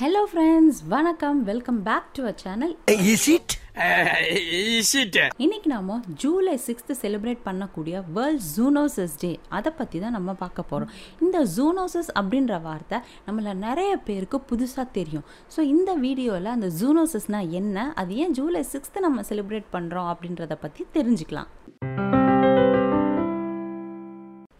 Hello friends வணக்கம். Welcome back to a channel Is it? is it? இன்னைக்கு நாம July sixth celebrate பண்ணக்கூடிய world zoonoses day அதை பற்றி தான் நம்ம பார்க்க போகிறோம் இந்த ஜூனோசஸ் அப்படின்ற வார்த்தை நம்மள நிறைய பேருக்கு புதுசாக தெரியும். ஸோ இந்த வீடியோவில் அந்த ஜூனோசஸ்னால் என்ன? அது ஏன் ஜூலை சிக்ஸ்த்து நம்ம செலிப்ரேட் பண்ணுறோம் அப்படின்றத பற்றி தெரிஞ்சுக்கலாம்.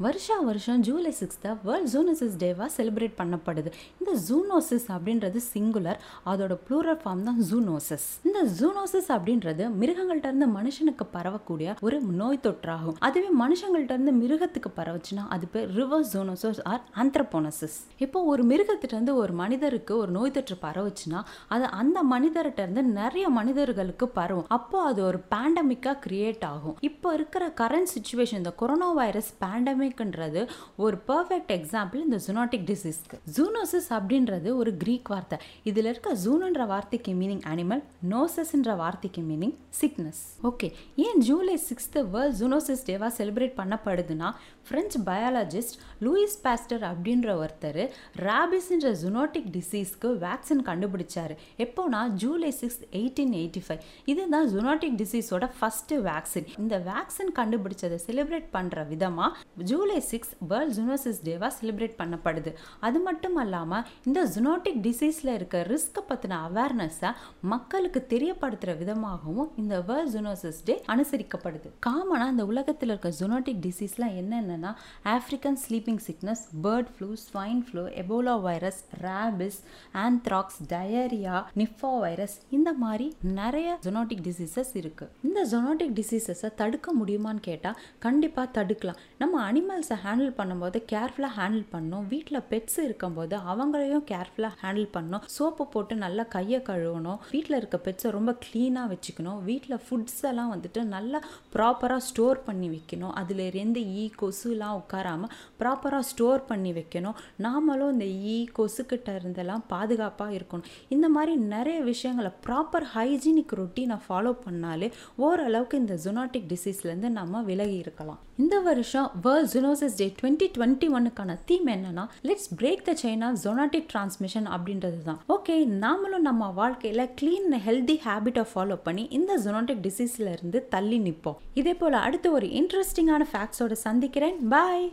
வருஷா வருஷம் ஜூலை சிக்ஸ்த்தை வேர்ல்ட் ஜூனோசிஸ் டேவாக செலிப்ரேட் பண்ணப்படுது. இந்த ஜூனோசிஸ் அப்படின்றது சிங்குலர் அதோட ப்ளூரல் ஃபார்ம் தான் ஜூனோசிஸ் இந்த ஜூனோசிஸ் அப்படின்றது மிருகங்கள்ட்ட இருந்து மனுஷனுக்கு பரவக்கூடிய ஒரு நோய் தொற்றாகும். அதுவே மனுஷங்கள்ட்ட இருந்து மிருகத்துக்கு பரவச்சுன்னா அது பேர் ரிவர்ஸ் ஜூனோசிஸ் ஆர் ஆந்த்ரபோனசிஸ் இப்போ ஒரு மிருகத்திட்ட இருந்து ஒரு மனிதருக்கு ஒரு நோய் தொற்று பரவுச்சுன்னா அது அந்த மனிதர்கிட்ட இருந்து நிறைய மனிதர்களுக்கு பரவும். அப்போ அது ஒரு பேண்டமிக்காக கிரியேட் ஆகும். இப்போ இருக்கிற கரண்ட் சுச்சுவேஷன் இந்த கொரோனா வைரஸ் பேண்டமிக்ன்றது ஒரு பர்ஃபெக்ட் எக்ஸாம்பிள் இந்த ஜூனாட்டிக் டிசீஸ்க்கு ஜூனோசிஸ் அப்படின்றது ஒரு கிரீக் வார்த்தை. இதில் இருக்க ஜூனுன்ற வார்த்தைக்கு மீனிங் அனிமல் நோசஸ்ன்ற வார்த்தைக்கு மீனிங் சிக்னஸ் ஓகே ஏன் ஜூலை சிக்ஸ்த்து வேர்ல்ட் ஜூனோசிஸ் டேவாக செலிப்ரேட் பண்ணப்படுதுன்னா ஃப்ரெஞ்ச் பயாலஜிஸ்ட் லூயிஸ் பாஸ்டர் அப்படின்ற ஒருத்தர் ராபிஸ்ன்ற ஜூனோட்டிக் டிசீஸ்க்கு வேக்சின் கண்டுபிடிச்சாரு. எப்போனா July six eighteen eighty five இதுதான் ஜூனோட்டிக் டிசீஸோட ஃபர்ஸ்ட் வேக்சின் இந்த வேக்சின் கண்டுபிடிச்சதை செலிப்ரேட் பண்ணுற விதமாக ஜூலை சிக்ஸ் வேர்ல்ட் ஜுனோசிஸ் டேவாக செலிப்ரேட் பண்ணப்படுது. அது மட்டும் இல்லாமல் இந்த ஜுனோட்டிக் டிசீஸில் இருக்க ரிஸ்க்கை பற்றின அவேர்னஸை மக்களுக்கு தெரியப்படுத்துகிற விதமாகவும் இந்த வேர்ல்ட் ஜூனோசிஸ் டே அனுசரிக்கப்படுது. காமனாக இந்த உலகத்தில் இருக்க ஜுனோட்டிக் டிசீஸ்லாம் என்னென்னா African sleeping sickness bird flu swine flu Ebola virus rabies anthrax diarrhoea Nipah virus இந்த மாதிரி நிறைய ஜுனோட்டிக் டிசீசஸ் இருக்குது இந்த ஜொனோட்டிக் டிசீசஸை தடுக்க முடியுமான்னு கேட்டால் கண்டிப்பாக தடுக்கலாம். நம்ம அனிமல் அனிமல்ஸை ஹேண்டில் பண்ணும்போது கேர்ஃபுல்லாக ஹேண்டில் பண்ணணும் வீட்டில் பெட்ஸ் இருக்கும்போது அவங்களையும் கேர்ஃபுல்லாக ஹேண்டில் பண்ணணும் சோப்பு போட்டு நல்லா கையை கழுவணும். வீட்டில் இருக்க பெட்ஸை ரொம்ப க்ளீனாக வச்சுக்கணும். வீட்டில் ஃபுட்ஸ் எல்லாம் வந்துட்டு நல்லா ப்ராப்பராக ஸ்டோர் பண்ணி வைக்கணும். அதில் இருந்து ஈ கொசுலாம் உட்காராமல் ப்ராப்பராக ஸ்டோர் பண்ணி வைக்கணும். நாமளும் இந்த ஈ கொசுக்கிட்ட இருந்தெல்லாம் பாதுகாப்பாக இருக்கணும். இந்த மாதிரி நிறைய விஷயங்களை ப்ராப்பர் ஹைஜீனிக் ரொட்டீனை ஃபாலோ பண்ணாலே ஓரளவுக்கு இந்த ஜுனாட்டிக் டிசீஸ்லேருந்து நம்ம விலகி இருக்கலாம். இந்த வருஷம் world zoonosis day twenty twenty ஒன்னுக்கான theme என்னன்னா let's break the chain zoonotic transmission அப்படின்றது தான் ஓகே நாமளும் நம்ம வாழ்க்கையில் க்ளீன் ஹெல்தி ஹேபிட்டை ஃபாலோ பண்ணி இந்த ஜொனாட்டிக் டிசீஸ்ல இருந்து தள்ளி நிற்போம் இதே போல் அடுத்து ஒரு இன்ட்ரெஸ்டிங்கான ஃபேக்ட்ஸோட சந்திக்கிறேன். பாய்